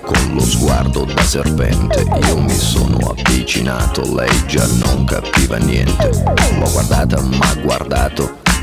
Con lo sguardo da serpente. Io mi sono avvicinato, lei già non capiva niente. L'ho guardata, ma guardato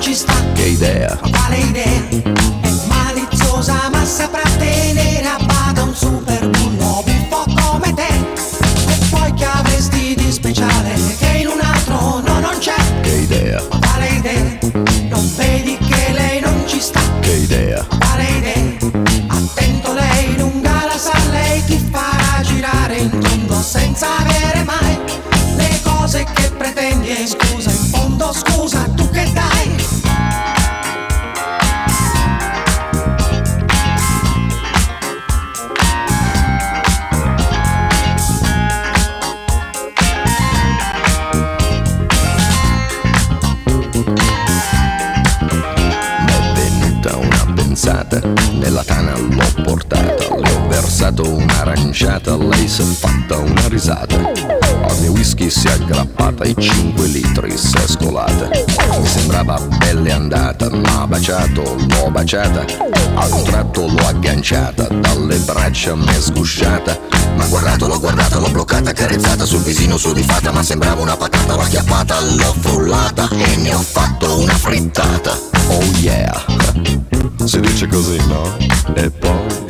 non ci sta? che idea, Quale idea? È maliziosa ma saprà tenere a bada un super bullo buffo come te. E poi che avresti di speciale che in un altro no non c'è? che idea, Quale idea? Non vedi che lei non ci sta? che idea, Quale idea? Attento lei lunga la sa lei ti farà girare in tondo senza avere un'aranciata, lei s'è fatta una risata. Al mio whisky si è aggrappata e 5 litri si è scolata. Mi sembrava belle andata, ma baciato, l'ho baciata. A un tratto l'ho agganciata, dalle braccia m'è sgusciata. Ma guardato, l'ho guardata, l'ho bloccata, carezzata sul visino sudifata, ma sembrava una patata, l'ho acchiappata, l'ho frullata e ne ho fatto una frittata. Oh yeah, si dice così, no? E poi,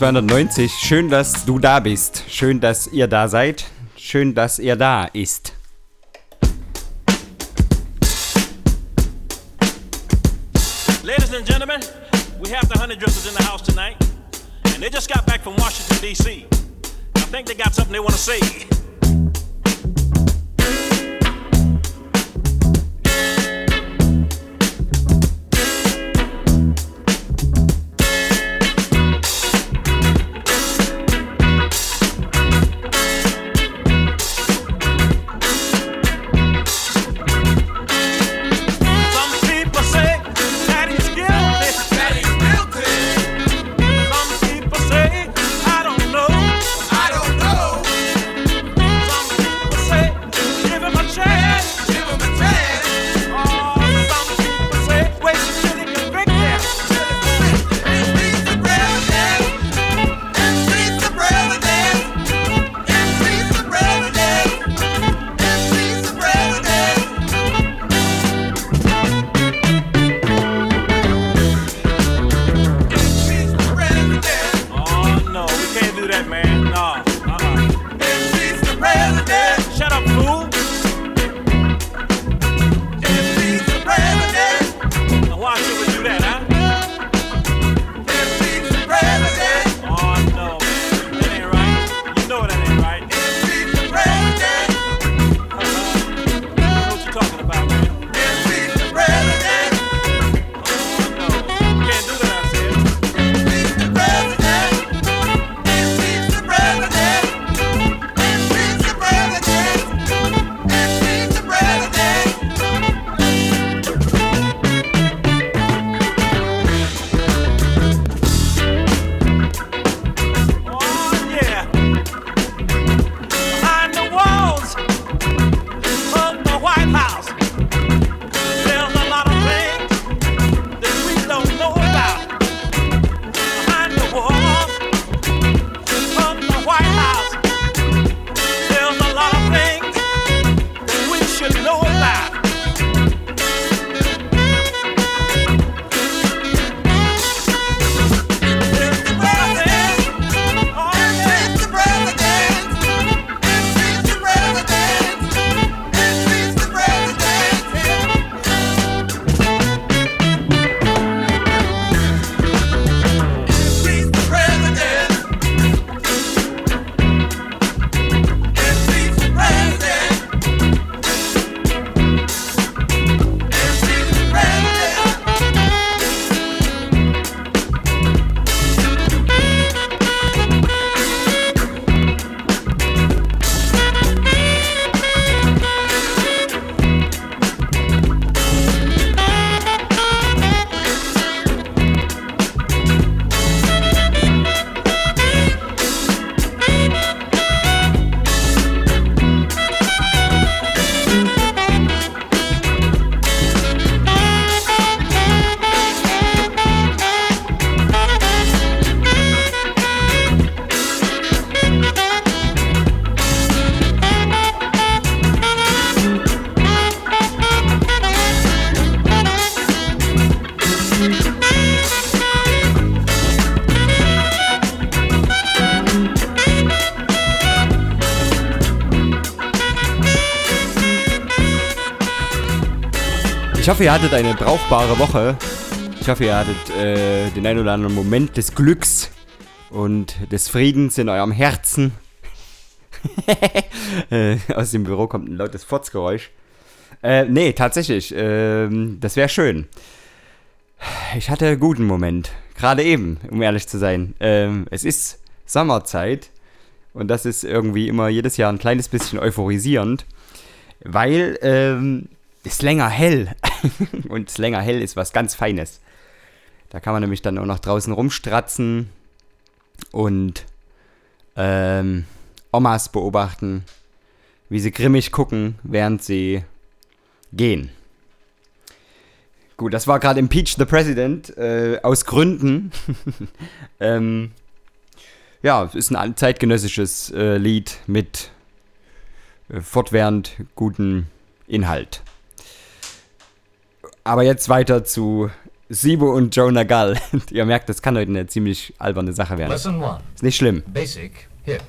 290. Schön, dass du da bist. Schön, dass ihr da seid. Schön, dass ihr da ist. Hoffe, ihr hattet eine brauchbare Woche. Ich hoffe, ihr hattet äh, den ein oder anderen Moment des Glücks und des Friedens in eurem Herzen. äh, aus dem Büro kommt ein lautes Fotzgeräusch. Äh, nee, tatsächlich. Äh, das wäre schön. Ich hatte einen guten Moment. Gerade eben, um ehrlich zu sein. Ähm, es ist Sommerzeit. Und das ist irgendwie immer jedes Jahr ein kleines bisschen euphorisierend. Weil ähm, es länger hell. Und es länger hell ist was ganz Feines. Da kann man nämlich dann auch noch draußen rumstratzen und ähm, Omas beobachten, wie sie grimmig gucken, während sie gehen. Gut, das war gerade Impeach the President äh, aus Gründen. ähm, ja, ist ein zeitgenössisches äh, Lied mit äh, fortwährend gutem Inhalt. Aber jetzt weiter zu Sibo und Jonah Gull. Ihr merkt, das kann heute eine ziemlich alberne Sache werden. Lesson one. Ist nicht schlimm. Basic hip.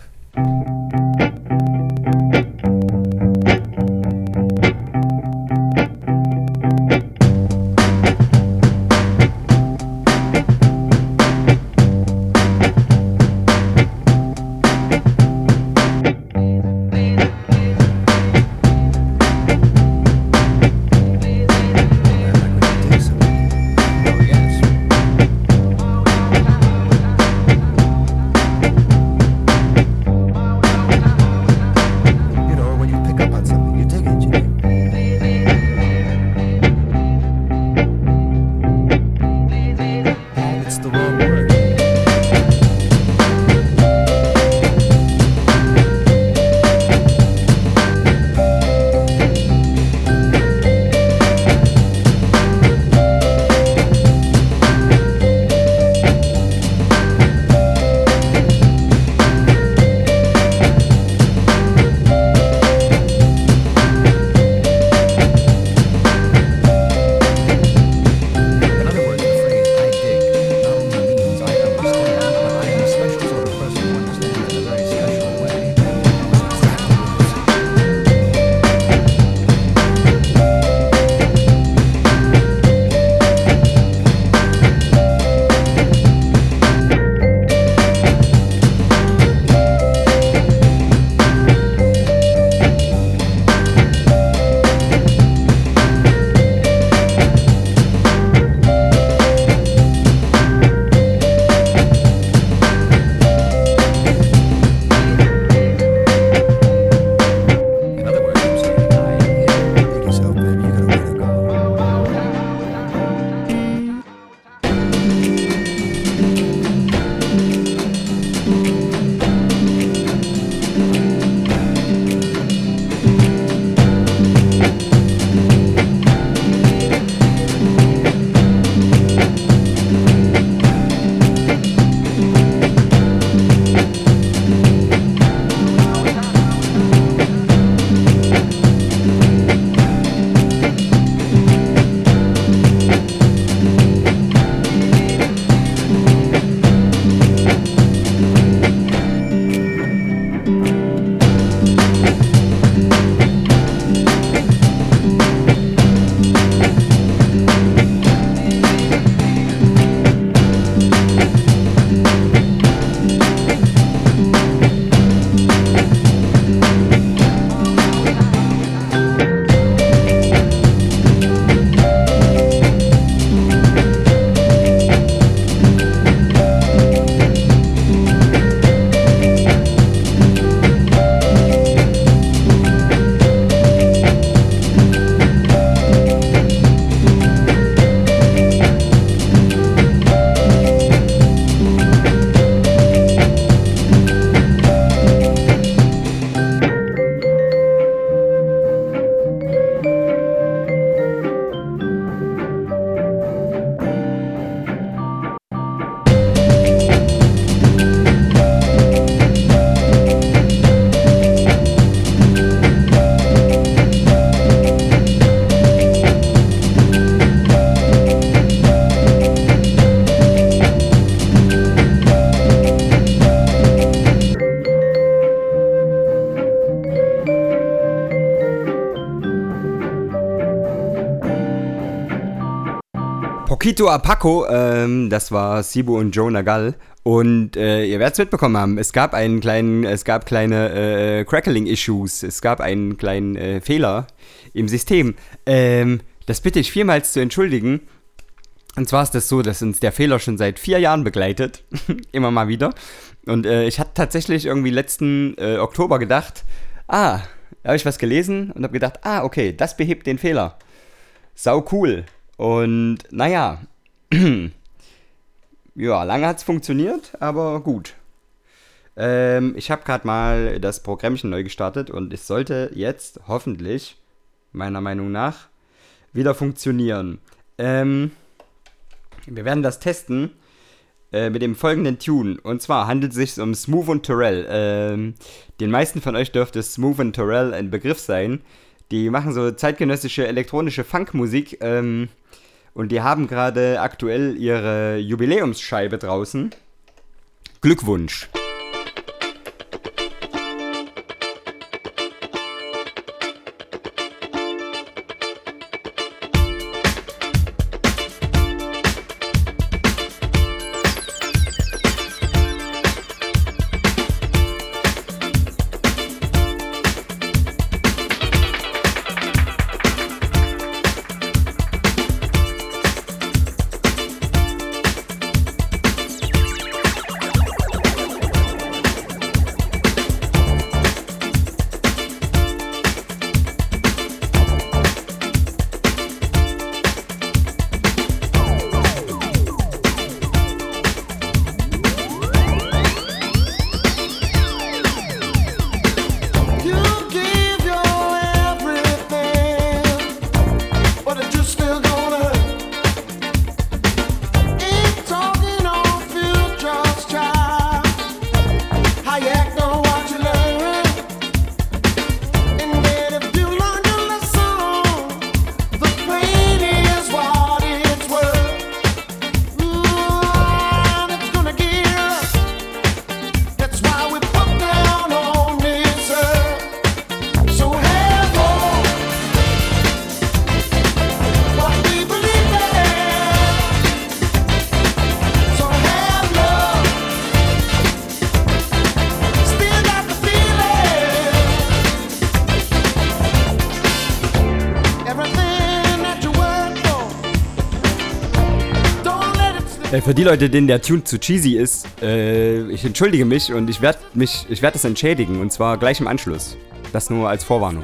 Pito Apaco, ähm, das war Sibu und Joe Nagal. Und äh, ihr werdet es mitbekommen haben, es gab einen kleinen, es gab kleine äh, Crackling-Issues, es gab einen kleinen äh, Fehler im System. Ähm, das bitte ich vielmals zu entschuldigen. Und zwar ist das so, dass uns der Fehler schon seit vier Jahren begleitet. Immer mal wieder. Und äh, ich hatte tatsächlich irgendwie letzten äh, Oktober gedacht, ah, habe ich was gelesen und habe gedacht, ah, okay, das behebt den Fehler. Sau cool. Und naja, ja, lange hat es funktioniert, aber gut. Ähm, ich habe gerade mal das Programmchen neu gestartet und es sollte jetzt hoffentlich, meiner Meinung nach, wieder funktionieren. Ähm, wir werden das testen äh, mit dem folgenden Tune. Und zwar handelt es sich um Smooth und Terrell. Ähm, den meisten von euch dürfte Smooth und Terrell ein Begriff sein. Die machen so zeitgenössische elektronische Funkmusik. Ähm, und die haben gerade aktuell ihre Jubiläumsscheibe draußen. Glückwunsch! Äh, für die Leute, denen der Tune zu cheesy ist, äh, ich entschuldige mich und ich werde mich, ich werde das entschädigen und zwar gleich im Anschluss. Das nur als Vorwarnung.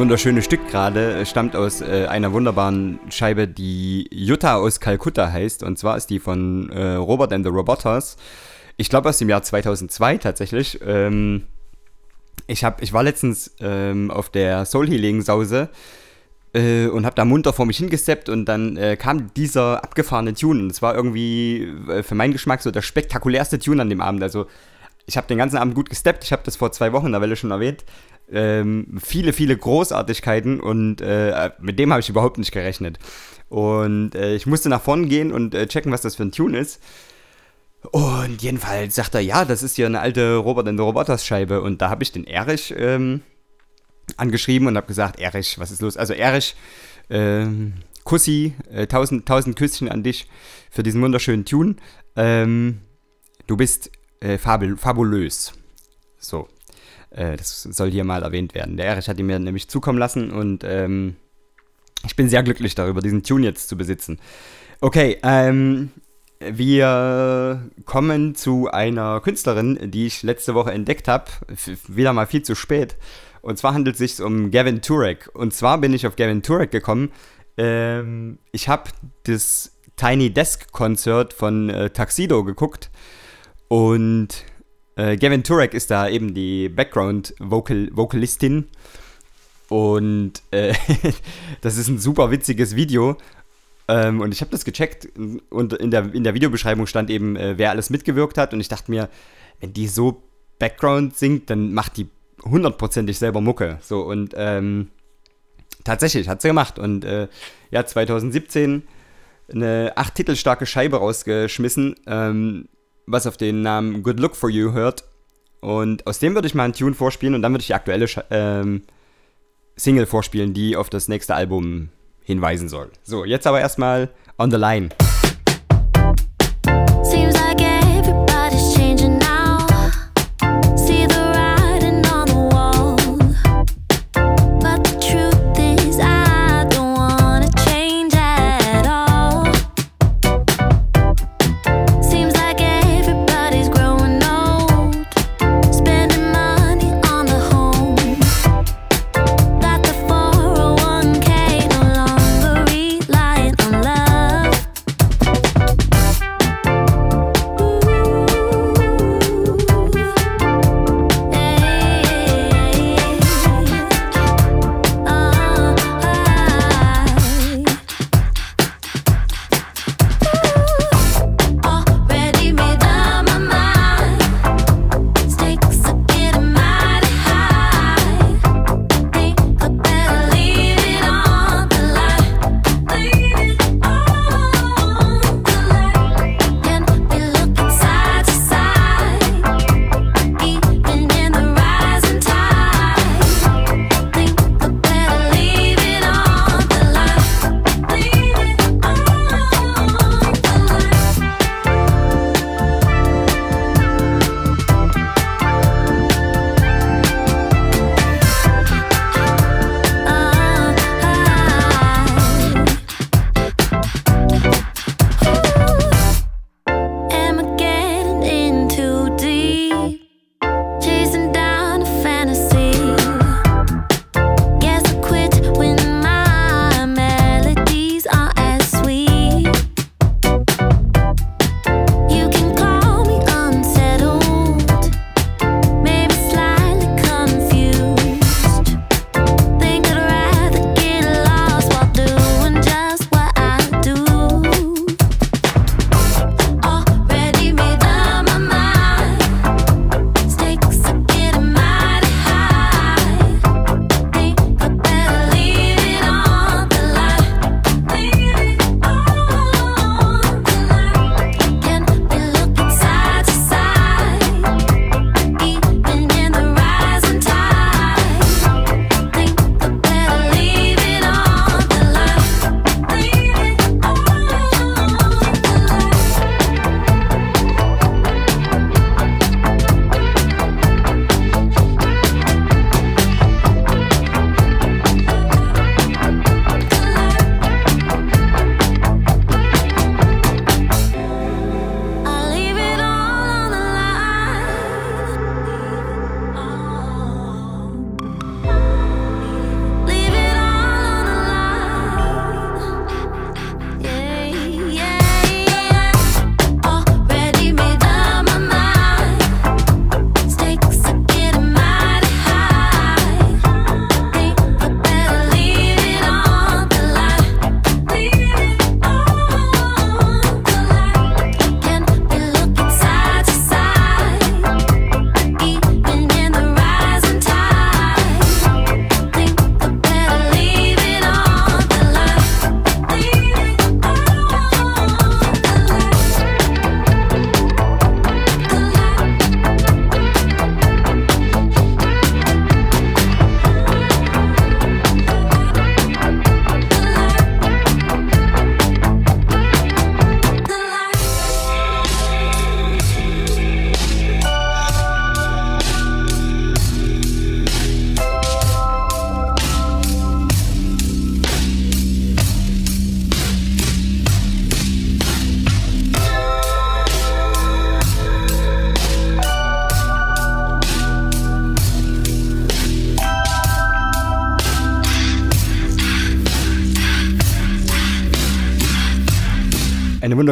Wunderschöne Stück gerade stammt aus äh, einer wunderbaren Scheibe, die Jutta aus Kalkutta heißt. Und zwar ist die von äh, Robert and the Robotters. Ich glaube aus dem Jahr 2002 tatsächlich. Ähm, ich, hab, ich war letztens ähm, auf der Soul Healing Sause äh, und habe da munter vor mich hingesteppt und dann äh, kam dieser abgefahrene Tune. Und es war irgendwie äh, für meinen Geschmack so der spektakulärste Tune an dem Abend. Also ich habe den ganzen Abend gut gesteppt. Ich habe das vor zwei Wochen in der Welle schon erwähnt. Ähm, viele, viele Großartigkeiten und äh, mit dem habe ich überhaupt nicht gerechnet. Und äh, ich musste nach vorne gehen und äh, checken, was das für ein Tune ist. Und jedenfalls sagt er, ja, das ist hier eine alte Robert in the Roboters Scheibe. Und da habe ich den Erich ähm, angeschrieben und habe gesagt, Erich, was ist los? Also Erich, ähm, Kussi, äh, tausend, tausend Küsschen an dich für diesen wunderschönen Tune. Ähm, du bist äh, fabul fabulös. So, äh, das soll hier mal erwähnt werden. Der Erich hat ihn mir nämlich zukommen lassen und ähm, ich bin sehr glücklich darüber, diesen Tune jetzt zu besitzen. Okay, ähm, wir kommen zu einer Künstlerin, die ich letzte Woche entdeckt habe. Wieder mal viel zu spät. Und zwar handelt es sich um Gavin Turek. Und zwar bin ich auf Gavin Turek gekommen. Ähm, ich habe das Tiny Desk Konzert von äh, Tuxedo geguckt. Und äh, Gavin Turek ist da eben die Background-Vocalistin. Und äh, das ist ein super witziges Video. Ähm, und ich habe das gecheckt und in der, in der Videobeschreibung stand eben, äh, wer alles mitgewirkt hat. Und ich dachte mir, wenn die so Background singt, dann macht die hundertprozentig selber Mucke. So und ähm, tatsächlich hat sie gemacht. Und äh, ja, 2017 eine acht Titel starke Scheibe rausgeschmissen, ähm, was auf den Namen Good Look for You hört. Und aus dem würde ich mal einen Tune vorspielen und dann würde ich die aktuelle ähm, Single vorspielen, die auf das nächste Album hinweisen soll. So, jetzt aber erstmal On the Line.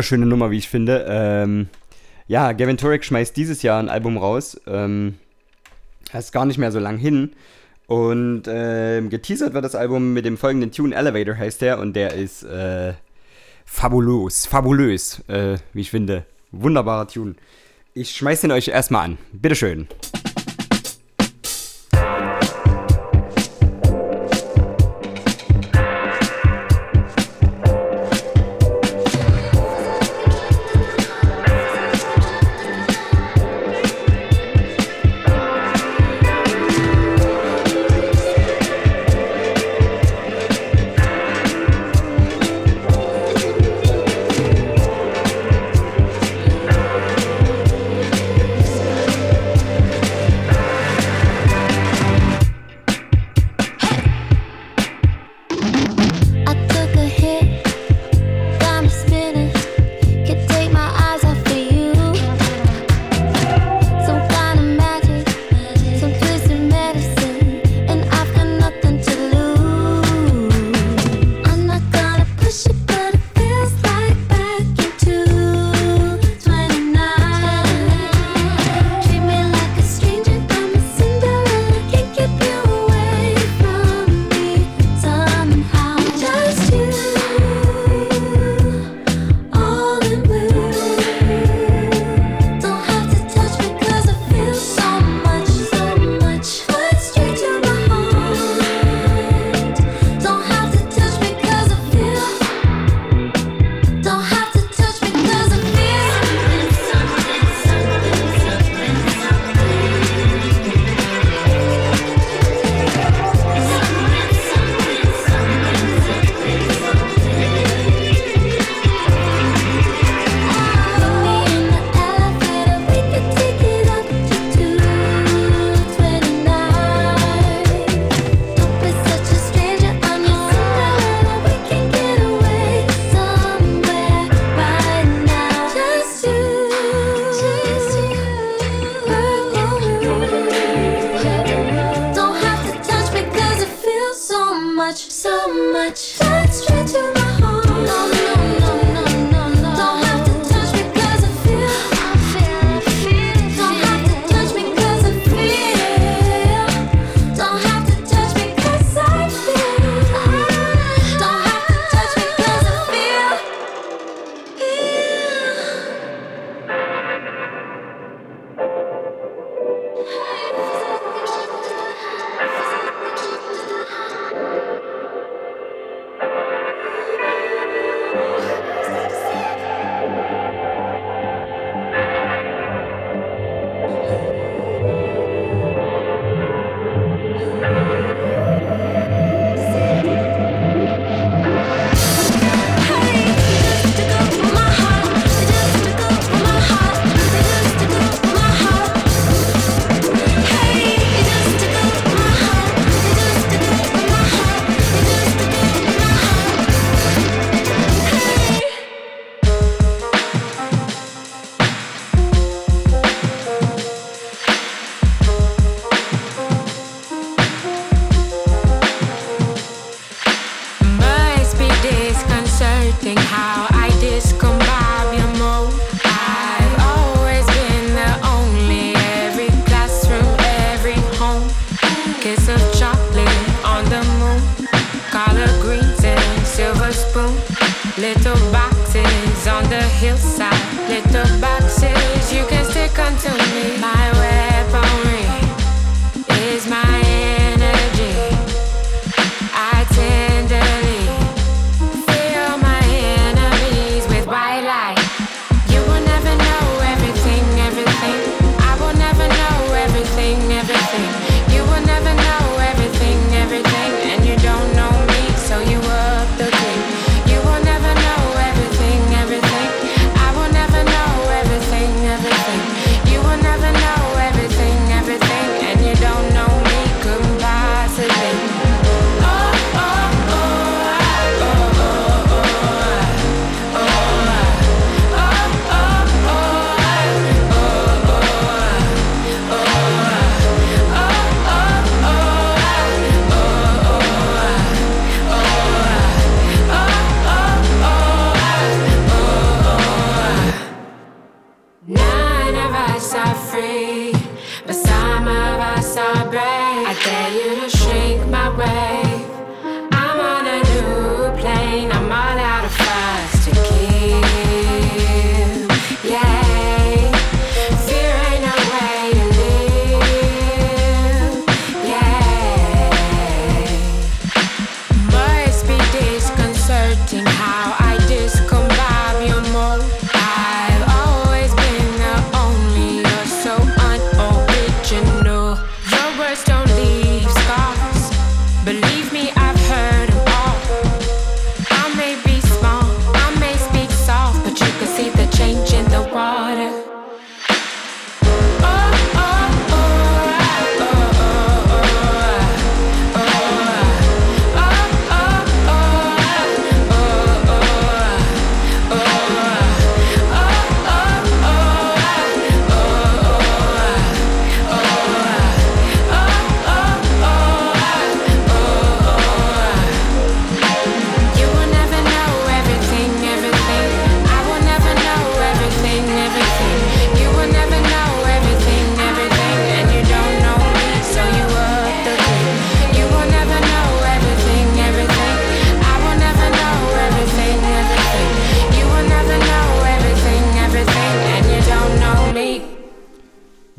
Wunderschöne Nummer, wie ich finde. Ähm, ja, Gavin Turek schmeißt dieses Jahr ein Album raus. Ähm, ist gar nicht mehr so lang hin. Und ähm, geteasert wird das Album mit dem folgenden Tune Elevator heißt der und der ist äh, fabulös, fabulös, äh, wie ich finde. Wunderbarer Tune. Ich schmeiß den euch erstmal an. Bitteschön. Believe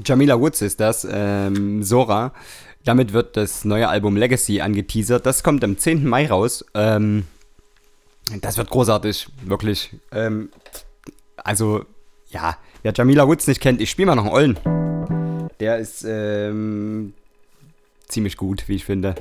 Jamila Woods ist das, ähm, Sora. Damit wird das neue Album Legacy angeteasert. Das kommt am 10. Mai raus. Ähm, das wird großartig, wirklich. Ähm, also, ja, wer Jamila Woods nicht kennt, ich spiele mal noch einen Ollen. Der ist ähm, ziemlich gut, wie ich finde.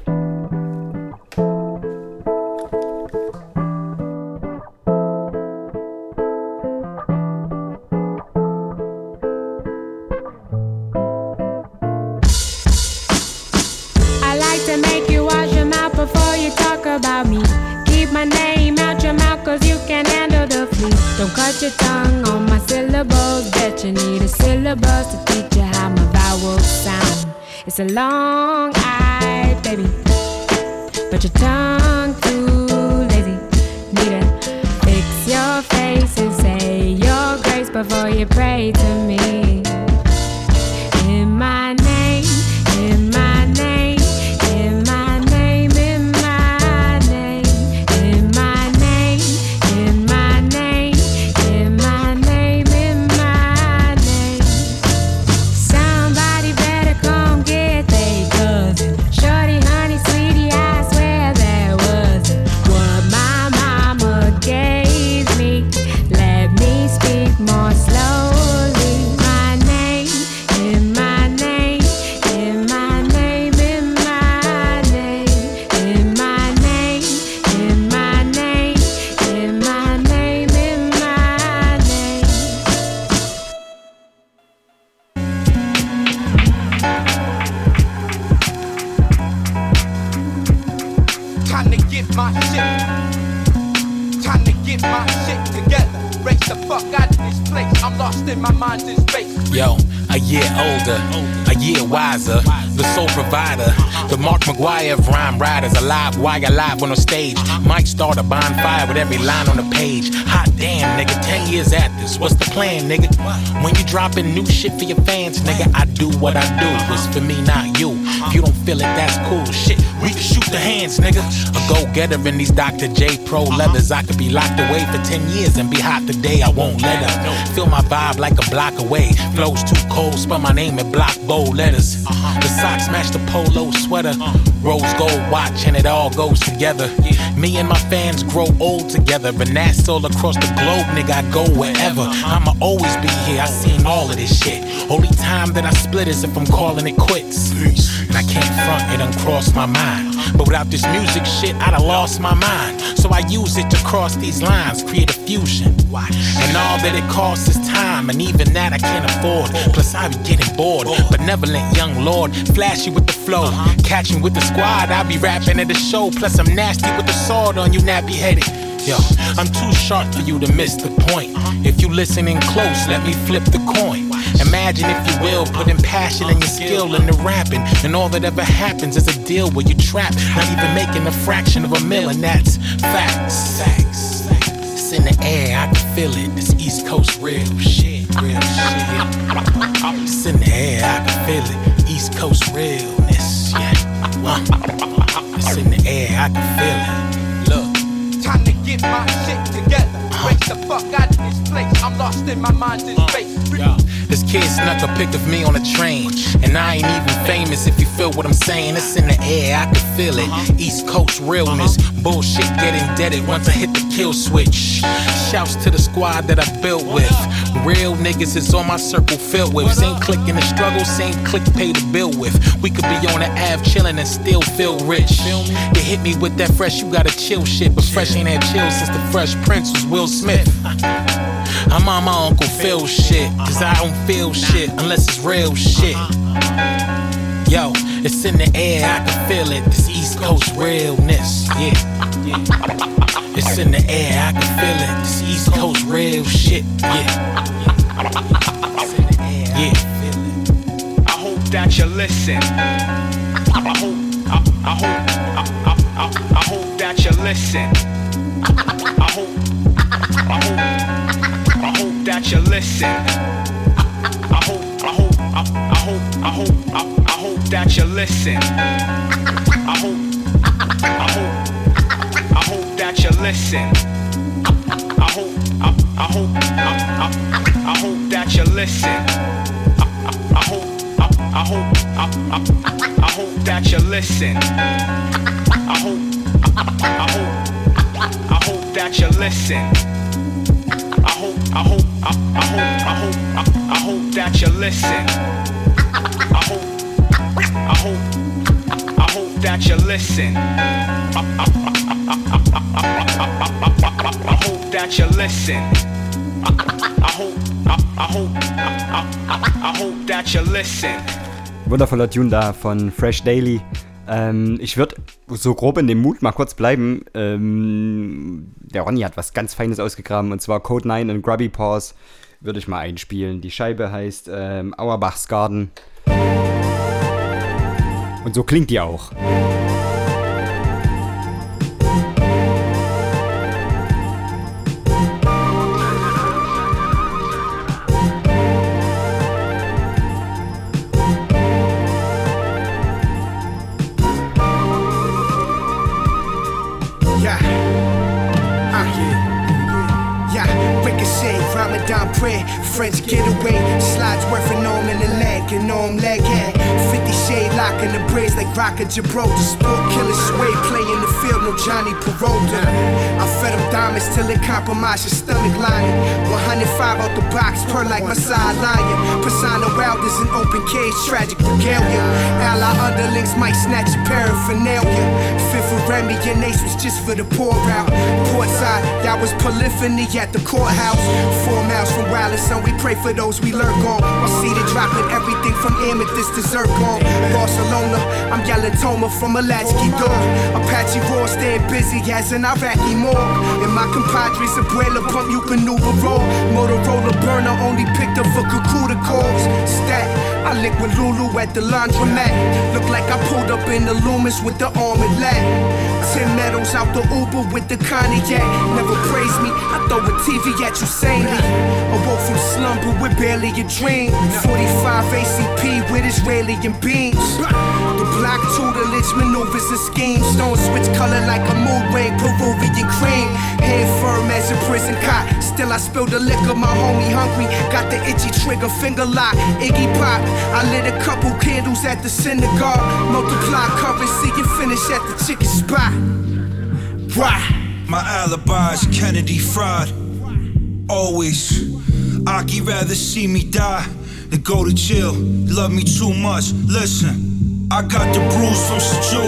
Don't cut your tongue on my syllables. Bet you need a syllabus to teach you how my vowels sound. It's a long eye, baby. But your tongue too lazy. Need to fix your face and say your grace before you pray why alive on a stage. Might start a bonfire with every line on the page. Hot damn, nigga, 10 years at this, what's the plan, nigga? When you dropping new shit for your fans, nigga, I do what I do. It's for me, not you. If you don't feel it, that's cool. Shit, we can shoot the hands, nigga. A go getter in these Dr. J Pro leathers. I could be locked away for 10 years and be hot today. I won't let up. Feel my vibe like a block away. Flows too cold, spell my name in block bold letters. Socks match the polo sweater. Rose gold watch and it all goes together. Me and my fans grow old together, but that's all across the globe, nigga. I go wherever. I'ma always be here. I seen all of this shit. Only time that I split is if I'm calling it quits. And I can't front, it done crossed my mind. But without this music shit, I'd have lost my mind. So I use it to cross these lines, create a fusion. And all that it costs is time, and even that I can't afford. Plus, I be getting bored. Benevolent young lord, flashy with the flow. Catching with the squad, I be rapping at the show. Plus, I'm nasty with the sword on you, nappy headed. Yo, I'm too sharp for you to miss the point. If you listening close, let me flip the coin. Imagine if you will, putting passion and your skill into rapping. And all that ever happens is a deal where you trap, not even making a fraction of a mill, and that's facts. It's in the air, I can feel it. This East Coast real shit, real shit. In the air, I can feel it. East Coast realness, yeah. Uh, it's in the air, I can feel it. Look. Time to get my shit together. Race the fuck out of this place. I'm lost in my mind in space. Yeah. This kid snuck a pic of me on a train. And I ain't even famous if you feel what I'm saying. It's in the air, I can feel it. East Coast realness. Bullshit getting deaded once I hit the kill switch. Shouts to the squad that I built with. Real niggas is on my circle filled with. Same click in the struggle, same click pay the bill with. We could be on the Ave chillin' and still feel rich. They hit me with that fresh, you gotta chill shit. But fresh ain't had chill since the Fresh Prince was Will Smith. I'm on my Uncle Phil shit, cause I don't feel shit unless it's real shit. Yo, it's in the air, I can feel it. This East Coast realness, yeah. It's in the air, I can feel it. This East Coast real shit, yeah. It. I hope that you listen. I hope, I, I hope, I, I, I, I hope that you listen. I hope, that you listen. I hope, I hope, I, hope, I hope, I, hope that you listen. I hope, I hope, I hope that you listen. I hope, I, hope, I, hope that you listen. I, I, I hope, I, I hope, I, I, I hope that you listen. I hope, I hope, I hope that you listen. I hope, I hope, I, hope, I hope, I, I hope that you listen. I hope, I hope, I hope that you listen. I, hope that you listen. I hope, I, hope, I, I hope that you listen. Wundervoller Tune da von Fresh Daily. Ähm, ich würde so grob in dem Mut mal kurz bleiben. Ähm, der Ronny hat was ganz Feines ausgegraben und zwar Code 9 und Grubby Paws. Würde ich mal einspielen. Die Scheibe heißt ähm, Auerbachs Garden. Und so klingt die auch. Dom Print, French getaway, slides worth an arm and a leg, an arm leg head. 50 shade lock in the braids like Rocket Gibraltar. Sport killer sway, play in the field, no Johnny Peralta. I fed him diamonds till it compromised your stomach lining. 105 out the box, per like my side lion. Persona Wild is an open cage, tragic regalia. Ally underlings might snatch your paraphernalia. Fifth for Remy and Ace was just for the poor out. Portside, that was polyphony at the courthouse. Four miles from Wallace, and we pray for those we lurk on. I see the dropping everything from amethyst to zircon. Barcelona, I'm yelling from a latchkey. Apache Raw staying busy as an Iraqi morgue. And my compadres, Abuela pump, you can roll. Motorola burner only picked up for Kakuta calls. Stat, I lick with Lulu at the laundromat. Look like I pulled up in the Loomis with the armored lat. Ten medals out the Uber with the cognac. Never praise me, I throw a TV at you sanely. Awoke from slumber with barely a dream. 45 ACP with Israeli and beams. The block tutelage maneuvers and schemes. Stone switch color like a mood ring, Peruvian cream. Head firm as a prison cot. Still, I spilled the liquor, my homie hungry. Got the itchy trigger, finger lock. Iggy Pop. I lit a couple candles at the synagogue. Multiply currency and see you finish at the chicken spot. Right. My alibi's Kennedy fried. Always. Aki rather see me die than go to jail. Love me too much. Listen. I got the bruise from Seju.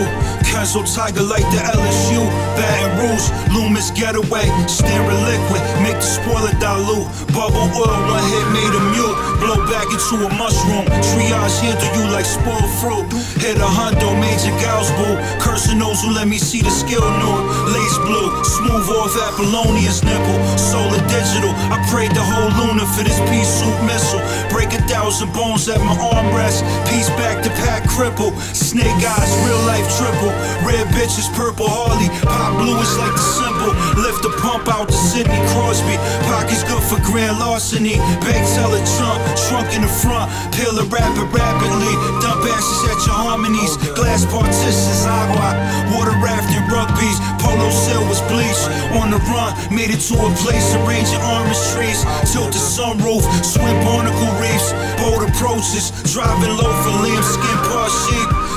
Kenzo Tiger like the LSU. Baton Rouge, Loomis getaway. Staring liquid, make the spoiler dilute. Bubble oil, one hit made a mute. Blow back into a mushroom. Triage handle you like spoiled fruit. Hit a hundo, major gals boo. Cursing those who let me see the skill new. Lace blue, smooth off Apollonia's nipple. Solar digital, I prayed the whole lunar for this pea soup missile. Break a thousand bones at my armrest. Piece back to pack cripple. Snake eyes, real life triple. Red bitches, purple Harley. Pop blue is like the symbol. Lift the pump out to Sidney Crosby. Pockets good for grand larceny. Bank teller trunk, trunk in the front. Peel it rapid, rapidly. Dump ashes at your harmonies. Glass partitions, agua. Water rafting, rugbies. Polo sail was bleach. streets. On the run, made it to a place arranging orange trees. Tilt the sunroof, swim barnacle reefs. Bold approaches, driving low for lambskin par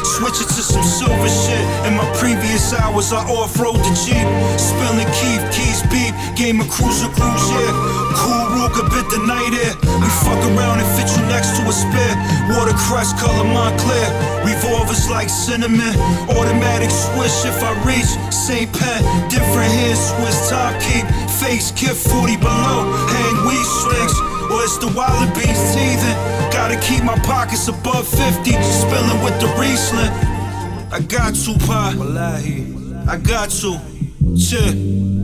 sheep. it to some silver shit. In my previous hours, I off-road the Jeep. Spilling Keith, keys beep. Game of cruiser cruise, yeah. Cool Ruger bit the night air. We fuck around and fit you next to a spare. Watercress color Montclair. Revolvers like cinnamon. Automatic swish if I reach. Same pen, different hands, Swiss top keep. Face kip 40 below. Hang weed strings. It's the wallabies teething. Gotta keep my pockets above 50. Spilling with the Riesling. I got to, pa. I got to. Chill.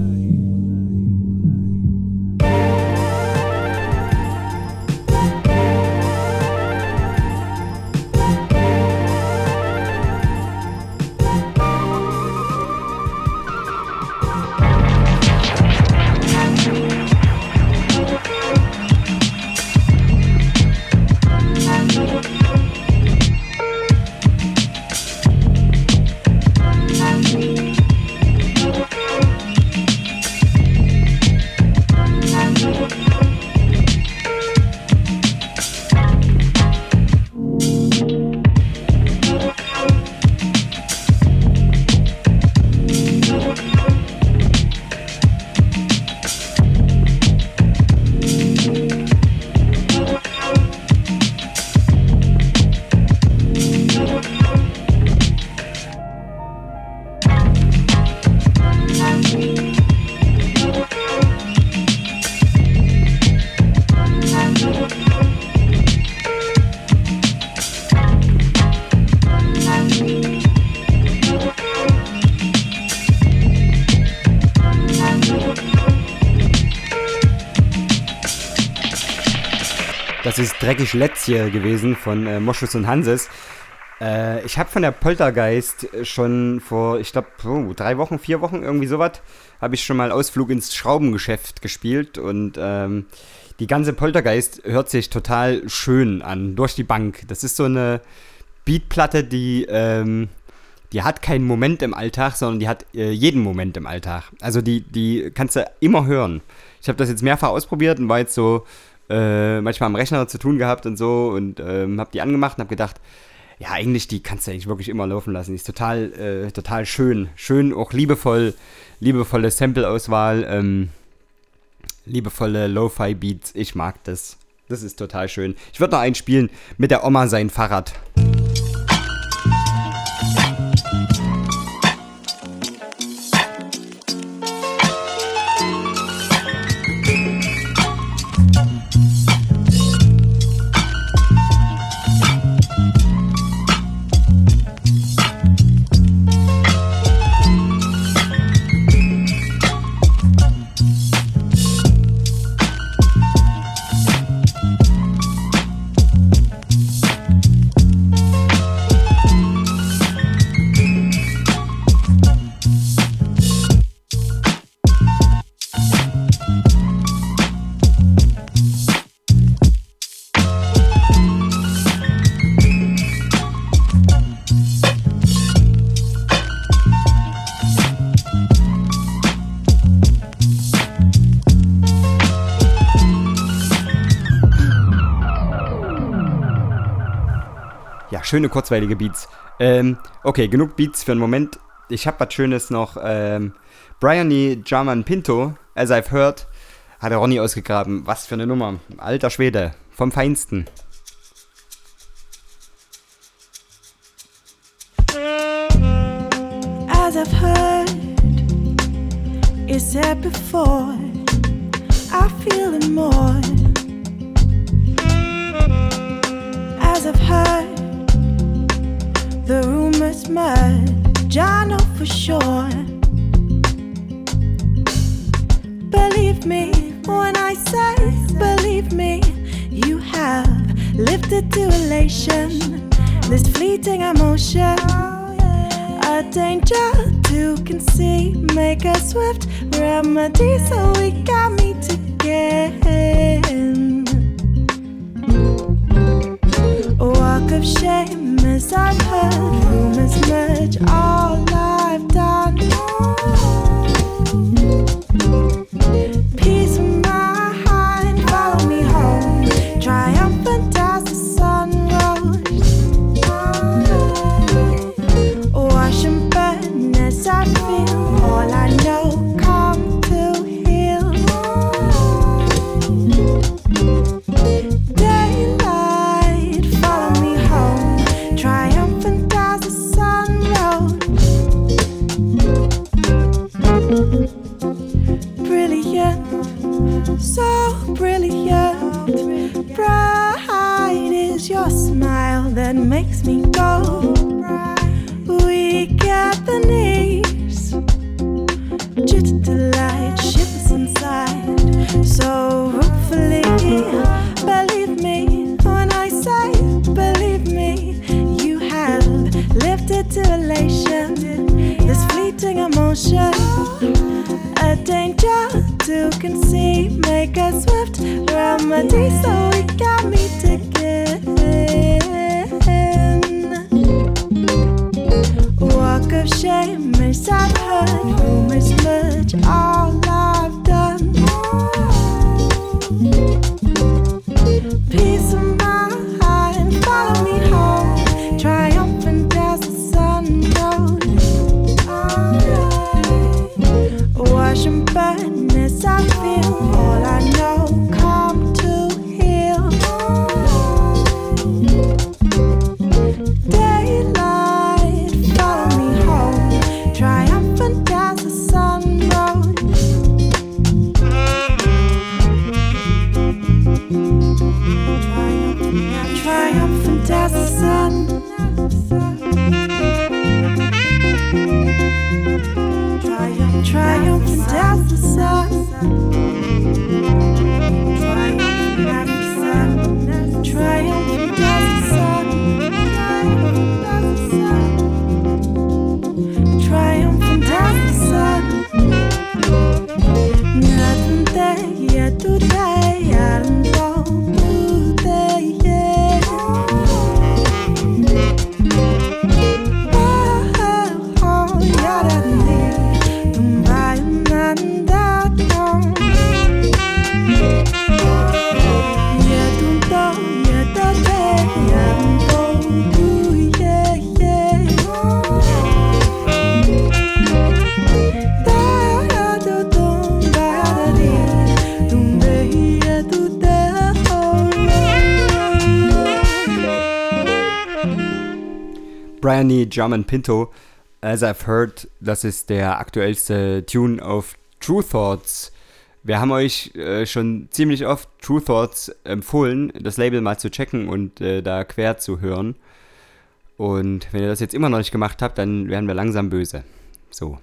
Dreckig Lätzje gewesen von äh, Moschus und Hanses. Äh, ich habe von der Poltergeist schon vor, ich glaube, oh, drei Wochen, vier Wochen, irgendwie sowas, habe ich schon mal Ausflug ins Schraubengeschäft gespielt und ähm, die ganze Poltergeist hört sich total schön an, durch die Bank. Das ist so eine Beatplatte, die, ähm, die hat keinen Moment im Alltag, sondern die hat äh, jeden Moment im Alltag. Also die, die kannst du immer hören. Ich habe das jetzt mehrfach ausprobiert und war jetzt so äh, manchmal am Rechner zu tun gehabt und so und ähm, habe die angemacht und habe gedacht, ja, eigentlich, die kannst du eigentlich wirklich immer laufen lassen. Die ist total, äh, total schön. Schön, auch liebevoll, liebevolle Sample-Auswahl, ähm, liebevolle Lo-Fi-Beats. Ich mag das. Das ist total schön. Ich würde noch einspielen mit der Oma sein Fahrrad. Schöne kurzweilige Beats. Ähm, okay, genug Beats für einen Moment. Ich habe was Schönes noch. Ähm, Bryony German Pinto, as I've heard, hat der Ronny ausgegraben. Was für eine Nummer. Alter Schwede. Vom Feinsten. As I've heard, you said before, I feel it more. As I've heard, the rumors merge, I know for sure. Believe me when I say, believe me, you have lifted to elation this fleeting emotion. A danger to conceive, make a swift remedy so we can meet again. A walk of shame as I've heard rumors merge all I've done wrong. Elation. This fleeting emotion, a danger to conceive, make a swift remedy so we can meet again. Walk of shame is I've German Pinto, As I've Heard, das ist der aktuellste Tune auf True Thoughts. Wir haben euch äh, schon ziemlich oft True Thoughts empfohlen, das Label mal zu checken und äh, da quer zu hören. Und wenn ihr das jetzt immer noch nicht gemacht habt, dann werden wir langsam böse. So.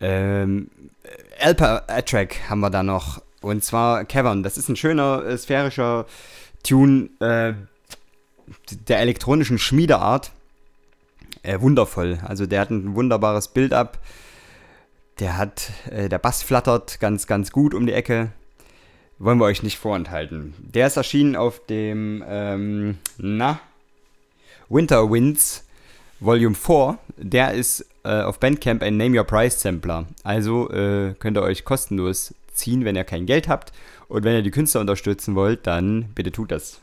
Ähm, Alpa Attrack haben wir da noch. Und zwar Cavern. Das ist ein schöner, äh, sphärischer Tune äh, der elektronischen Schmiedeart. Äh, wundervoll. Also der hat ein wunderbares Bild ab. Der hat, äh, der Bass flattert ganz, ganz gut um die Ecke. Wollen wir euch nicht vorenthalten. Der ist erschienen auf dem, ähm, na, Winter Winds Volume 4. Der ist äh, auf Bandcamp ein Name Your Price Sampler. Also äh, könnt ihr euch kostenlos ziehen, wenn ihr kein Geld habt. Und wenn ihr die Künstler unterstützen wollt, dann bitte tut das.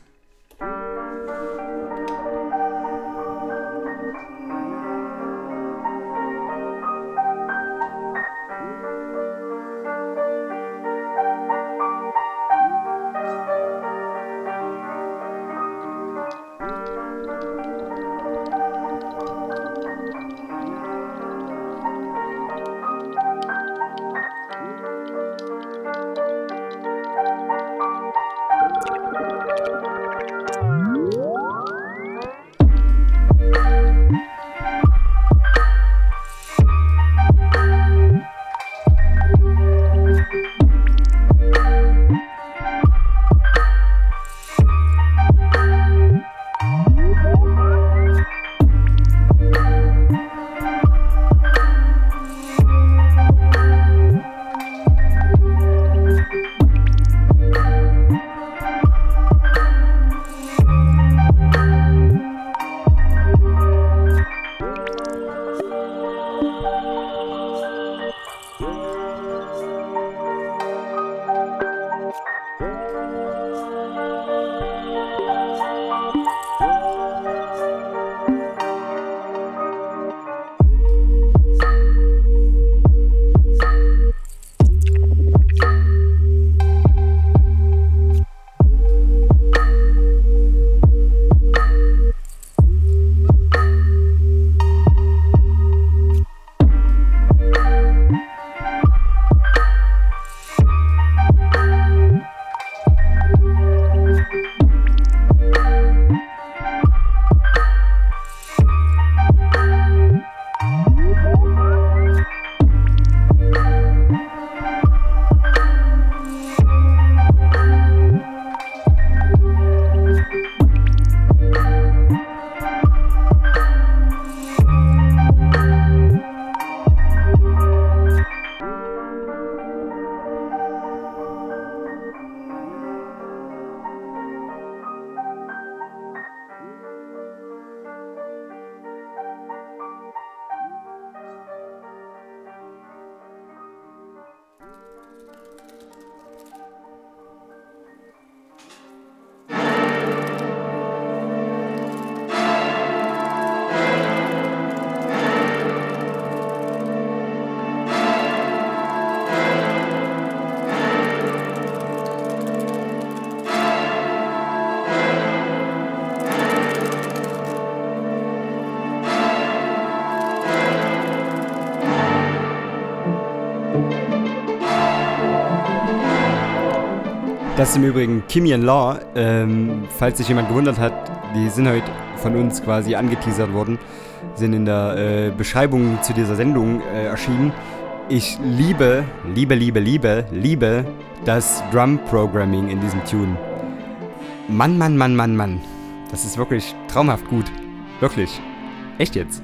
Das ist im Übrigen Kimian Law. Ähm, falls sich jemand gewundert hat, die sind heute von uns quasi angeteasert worden, sind in der äh, Beschreibung zu dieser Sendung äh, erschienen. Ich liebe, liebe, liebe, liebe, liebe das Drum-Programming in diesem Tune. Mann, Mann, Mann, Mann, Mann. Das ist wirklich traumhaft gut. Wirklich. Echt jetzt.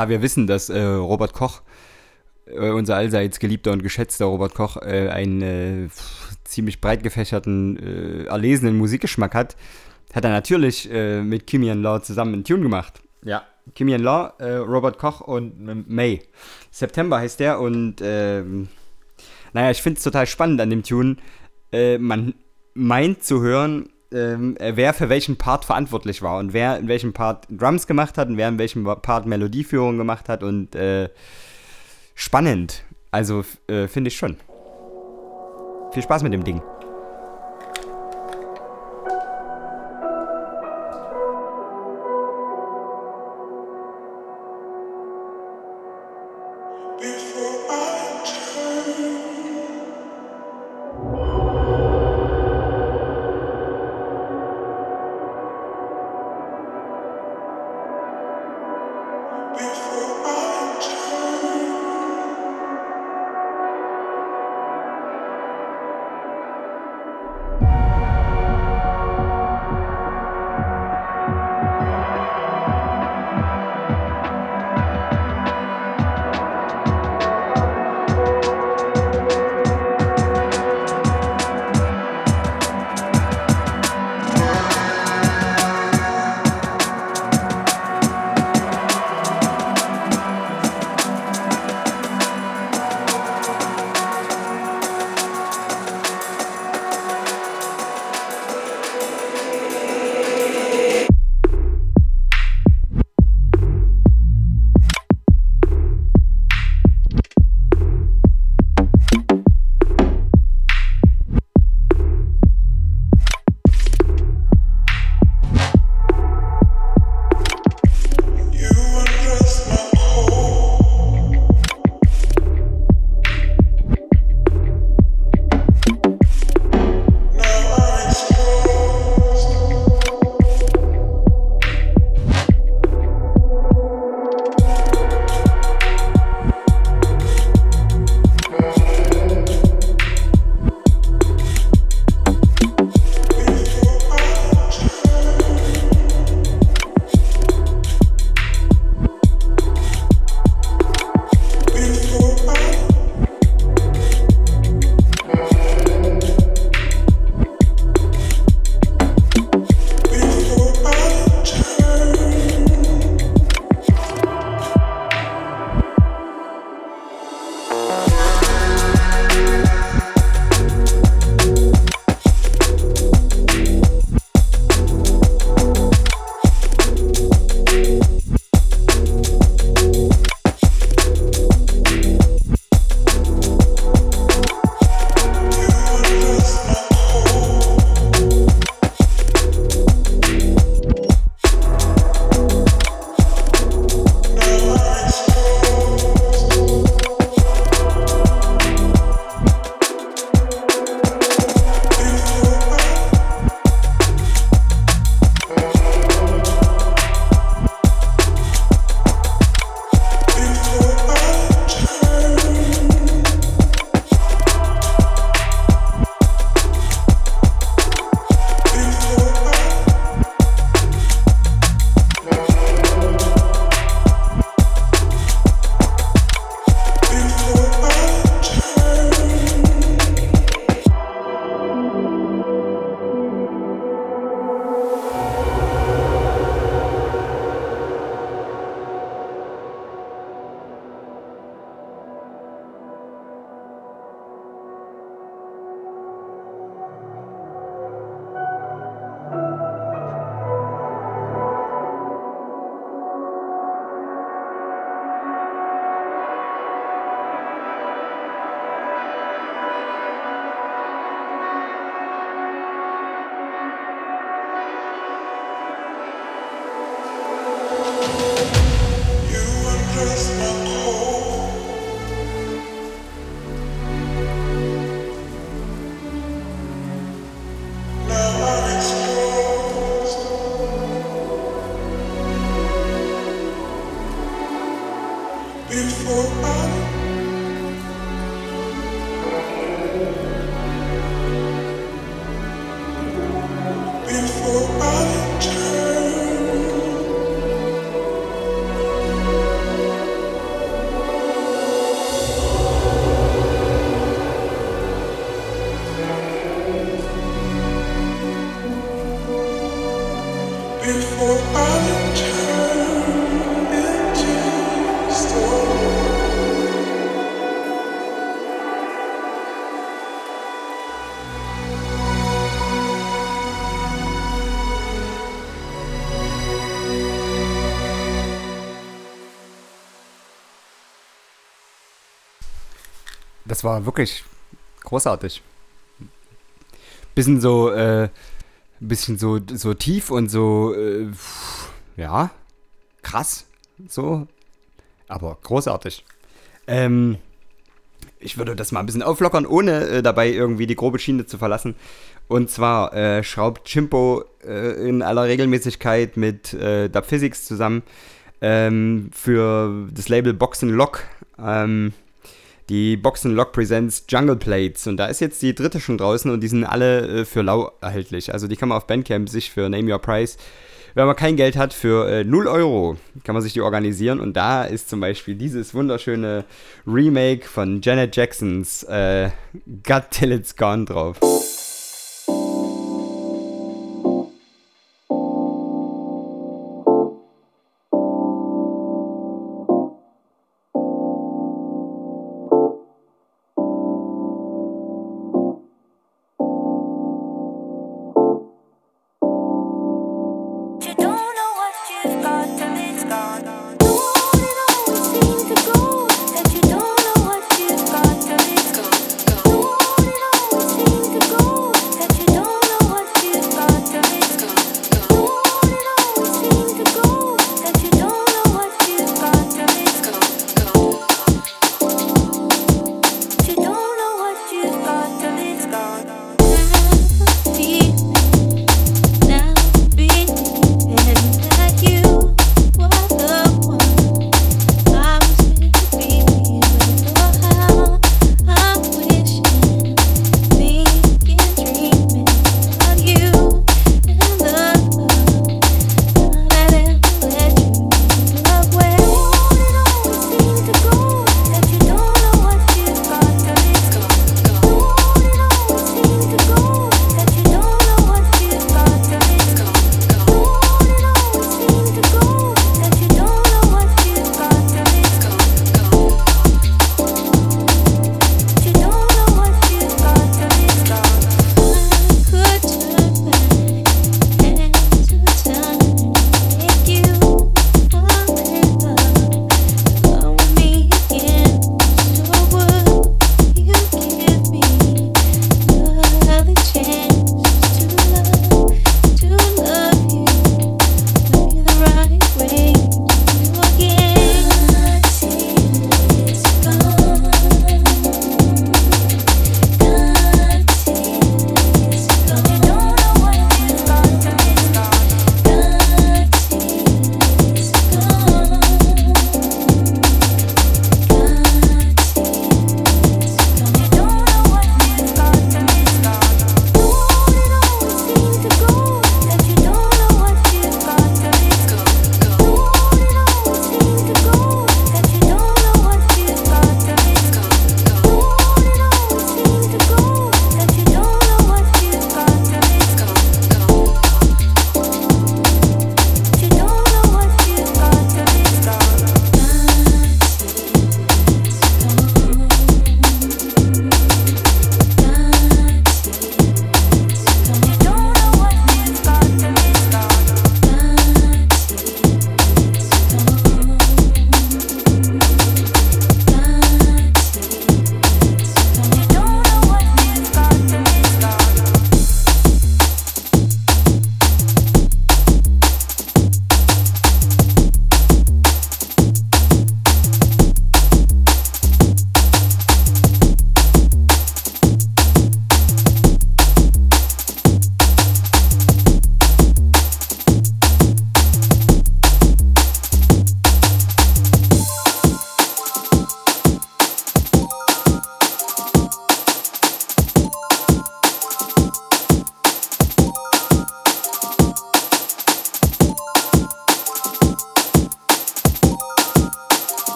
Da wir wissen, dass äh, Robert Koch, äh, unser allseits geliebter und geschätzter Robert Koch, äh, ein äh, ziemlich breit gefächerten, äh, erlesenen Musikgeschmack hat, hat er natürlich äh, mit Kimian Law zusammen einen Tune gemacht. Ja, Kimian Law, Robert Koch und May. September heißt der und ähm, naja, ich finde es total spannend an dem Tune. Man meint zu hören, ähm, wer für welchen Part verantwortlich war und wer in welchem Part Drums gemacht hat und wer in welchem Part Melodieführung gemacht hat und äh, spannend. Also äh, finde ich schon. Viel Spaß mit dem Ding. Das war wirklich großartig. Bisschen so, äh, bisschen so, so tief und so, äh, ja, krass, so, aber großartig. Ähm, ich würde das mal ein bisschen auflockern, ohne äh, dabei irgendwie die grobe Schiene zu verlassen. Und zwar äh, schraubt Chimpo äh, in aller Regelmäßigkeit mit äh, Dub Physics zusammen ähm, für das Label Box Lock. Ähm, die Boxen Lock Presents Jungle Plates. Und da ist jetzt die dritte schon draußen und die sind alle äh, für lau erhältlich. Also die kann man auf Bandcamp sich für Name Your Price, wenn man kein Geld hat, für äh, 0 Euro kann man sich die organisieren. Und da ist zum Beispiel dieses wunderschöne Remake von Janet Jacksons äh, Got Till It's Gone drauf.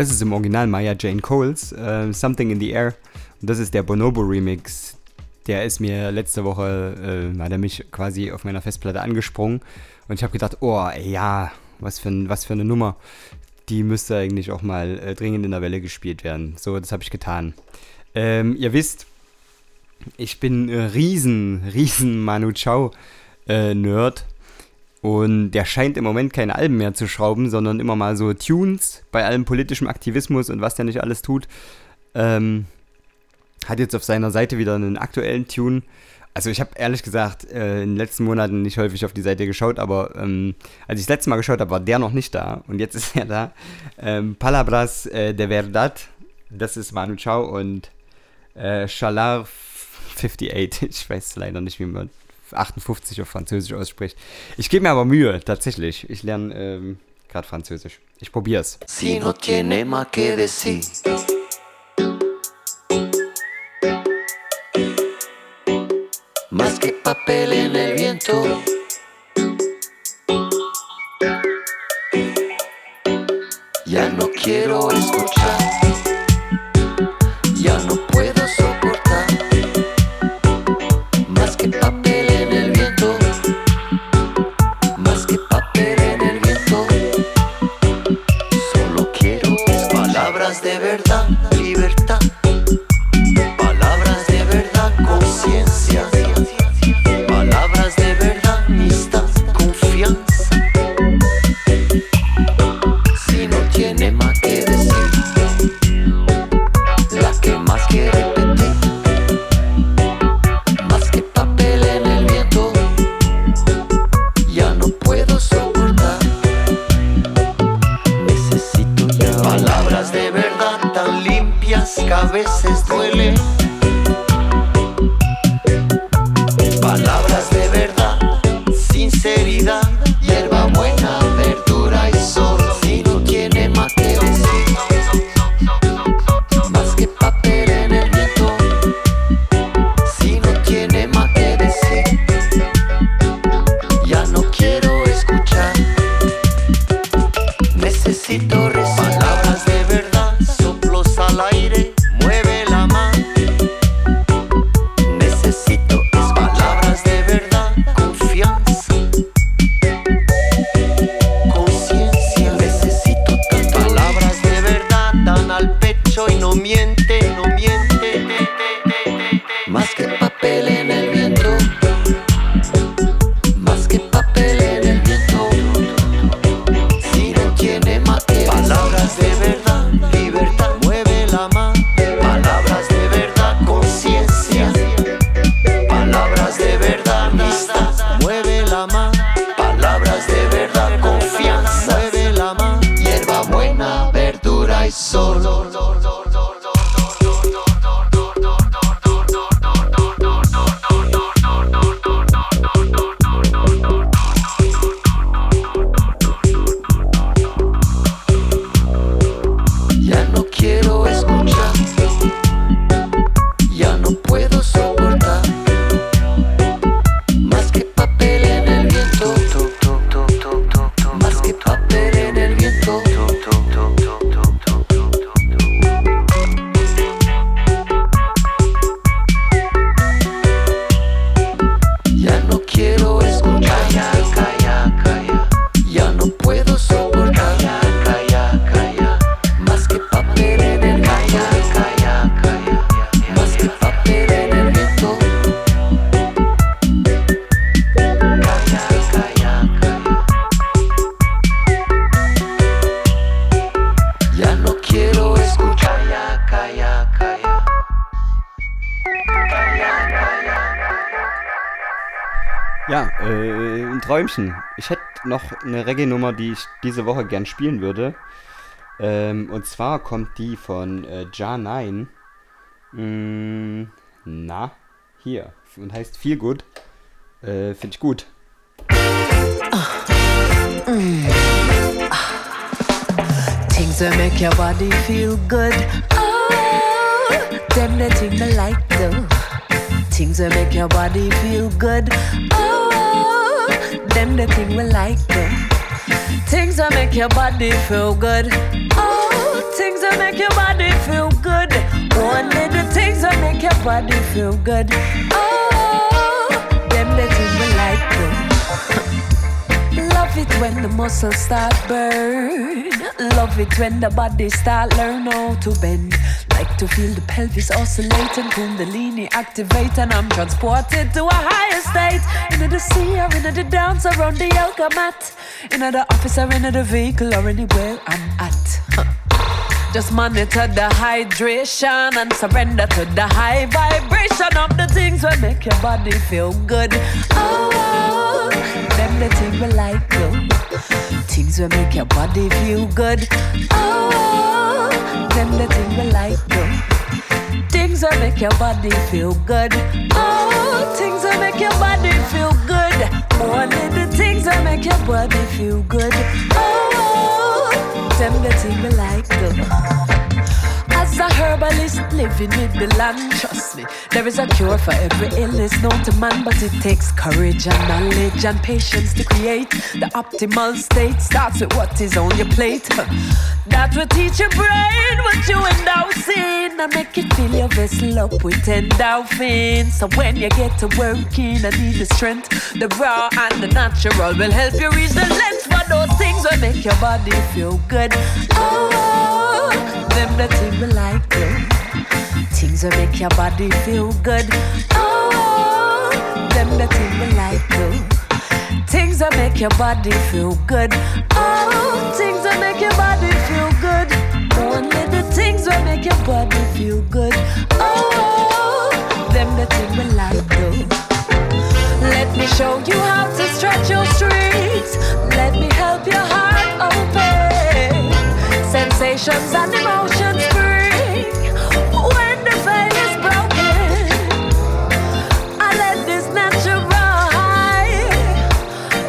Das ist im Original Maya Jane Coles, äh, Something in the Air. Und das ist der Bonobo Remix. Der ist mir letzte Woche, äh, hat er mich quasi auf meiner Festplatte angesprungen. Und ich habe gedacht, oh, ja, was für, was für eine Nummer. Die müsste eigentlich auch mal äh, dringend in der Welle gespielt werden. So, das habe ich getan. Ähm, ihr wisst, ich bin äh, riesen, riesen Manu Chao äh, Nerd. Und der scheint im Moment keine Alben mehr zu schrauben, sondern immer mal so Tunes bei allem politischem Aktivismus und was der nicht alles tut. Ähm, hat jetzt auf seiner Seite wieder einen aktuellen Tune. Also ich habe ehrlich gesagt äh, in den letzten Monaten nicht häufig auf die Seite geschaut, aber ähm, als ich das letzte Mal geschaut habe, war der noch nicht da und jetzt ist er da. Ähm, Palabras äh, de Verdad, das ist Manu Chao und äh, Chalar 58, ich weiß leider nicht, wie man 58 auf Französisch ausspricht. Ich gebe mir aber Mühe, tatsächlich. Ich lerne ähm, gerade Französisch. Ich probiere es. Si no tiene más que decir. Más que papel en el viento. Ya no quiero escuchar. Träumchen. Ich hätte noch eine Reggae-Nummer, die ich diese Woche gern spielen würde. Ähm, und zwar kommt die von äh, Ja9. Mm, na, hier. Und heißt Feel Good. Äh, Finde ich gut. Things that make your body feel good. Oh, them the thing I like though. Things that make your body feel good. Oh, them the thing we like though. Things that make your body feel good. Oh, things that make your body feel good. Only the things that make your body feel good. Oh, them the things we like though. Love it when the muscles start burn. Love it when the body start learn how to bend. Like to feel the pelvis oscillating, kundalini activate, and I'm transported to a higher state. Into the sea or into the dance around the yoga mat. Into the office or into the vehicle or anywhere I'm at. Just monitor the hydration and surrender to the high vibration of the things that make your body feel good. Oh, them the things we like though. Things that make your body feel good. Oh, them the things we like though. Things that make your body feel good. Oh, things that make your body feel good. Only the things that make your body feel good. Oh, them the things we like though. Herbalist living with the land, trust me, there is a cure for every illness known to man, but it takes courage and knowledge and patience to create the optimal state. Starts with what is on your plate. That will teach your brain what you endorse in and make it fill your vessel up with endorphins. So when you get to working and need the strength, the raw and the natural will help you reach the length for those things will make your body feel good. Oh, them the things we like them. Things that make your body feel good. Oh, them the things we like them. Things that make your body feel good. Oh, things that make your body feel good. Only the things that make your body feel good. Oh, them the things we like though. Let me show you how to stretch your strings. Let me help your heart open. Sensations and emotions spring when the veil is broken. I let this natural high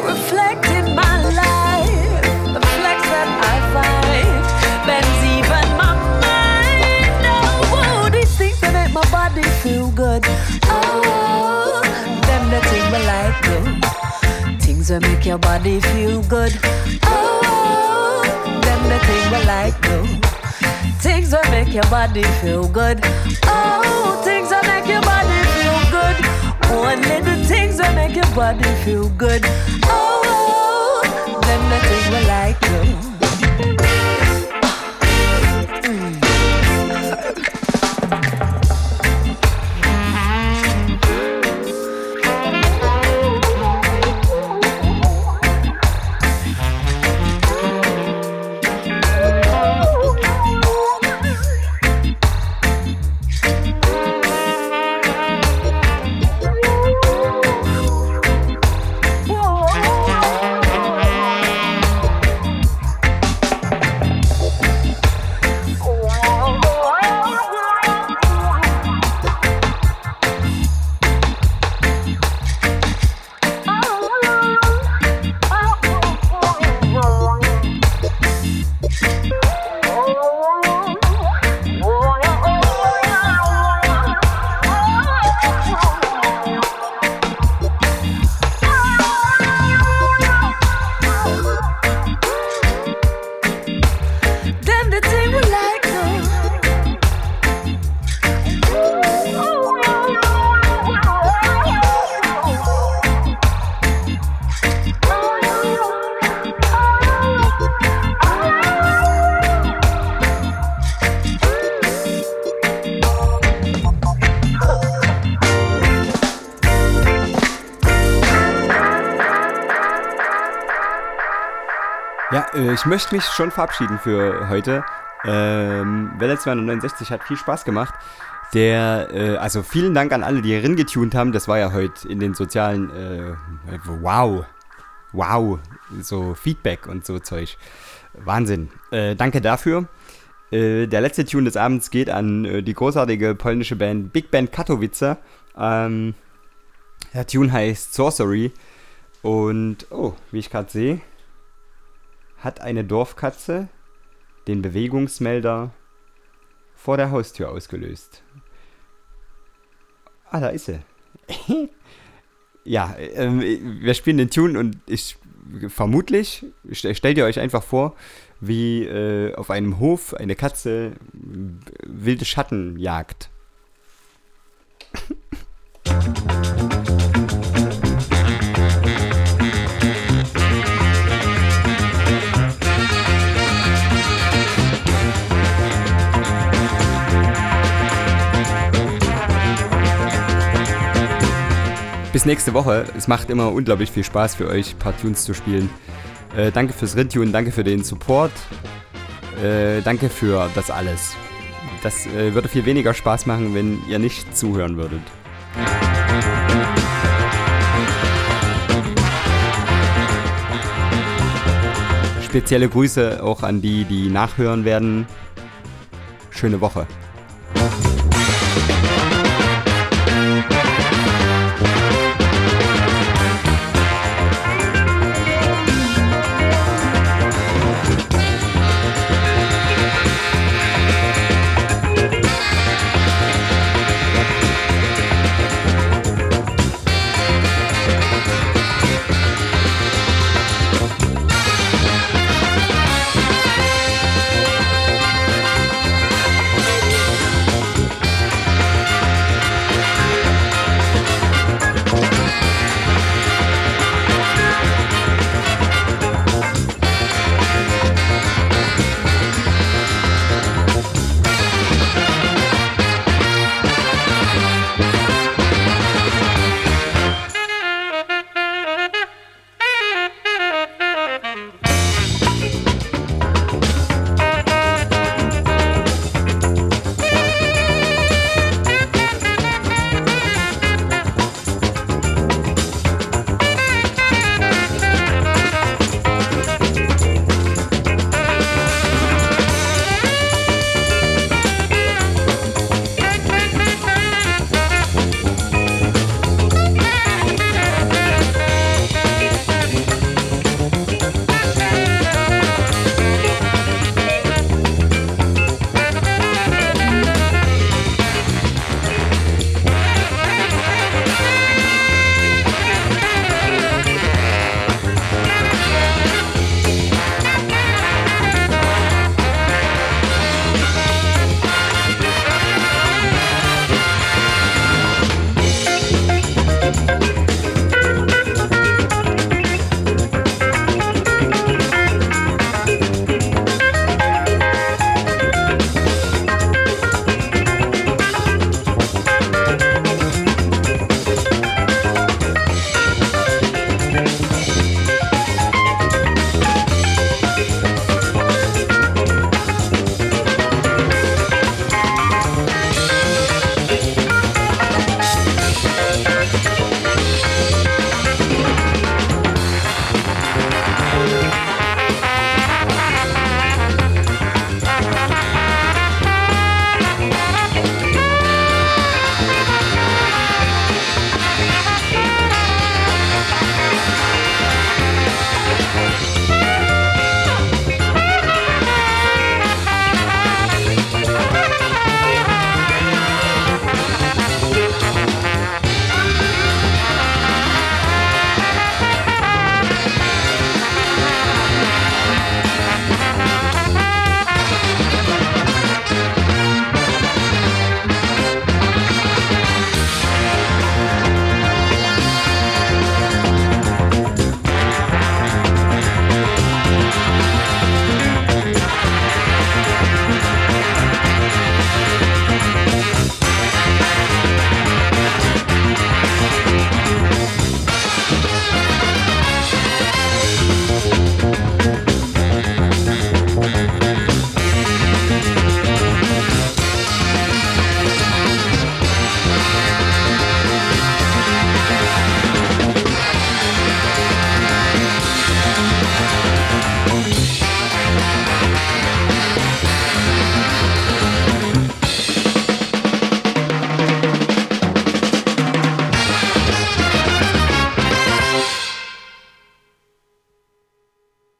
reflect in my life. The flex that I find bends even my mind. Oh, these things that make my body feel good. Oh, them the thing we like. Things that make your body feel good. Oh, thing we like though. Things that make your body feel good. Oh, things that make your body feel good. Only the things that make your body feel good. Oh, oh, oh. them the things we like though. Ich möchte mich schon verabschieden für heute. Ähm, Welle 269 hat viel Spaß gemacht. Der, äh, also vielen Dank an alle, die hier getunt haben. Das war ja heute in den sozialen, äh, wow, wow, so Feedback und so Zeug. Wahnsinn. Äh, danke dafür. Äh, der letzte Tune des Abends geht an äh, die großartige polnische Band Big Band Katowice. Ähm, der Tune heißt Sorcery. Und, oh, wie ich gerade sehe, hat eine Dorfkatze den Bewegungsmelder vor der Haustür ausgelöst. Ah, da ist sie. ja, ähm, wir spielen den Tune und ich vermutlich, st- stellt ihr euch einfach vor, wie äh, auf einem Hof eine Katze wilde Schatten jagt. Bis nächste Woche. Es macht immer unglaublich viel Spaß für euch, ein paar Tunes zu spielen. Äh, danke fürs Rintune, danke für den Support. Äh, danke für das alles. Das äh, würde viel weniger Spaß machen, wenn ihr nicht zuhören würdet. Spezielle Grüße auch an die, die nachhören werden. Schöne Woche.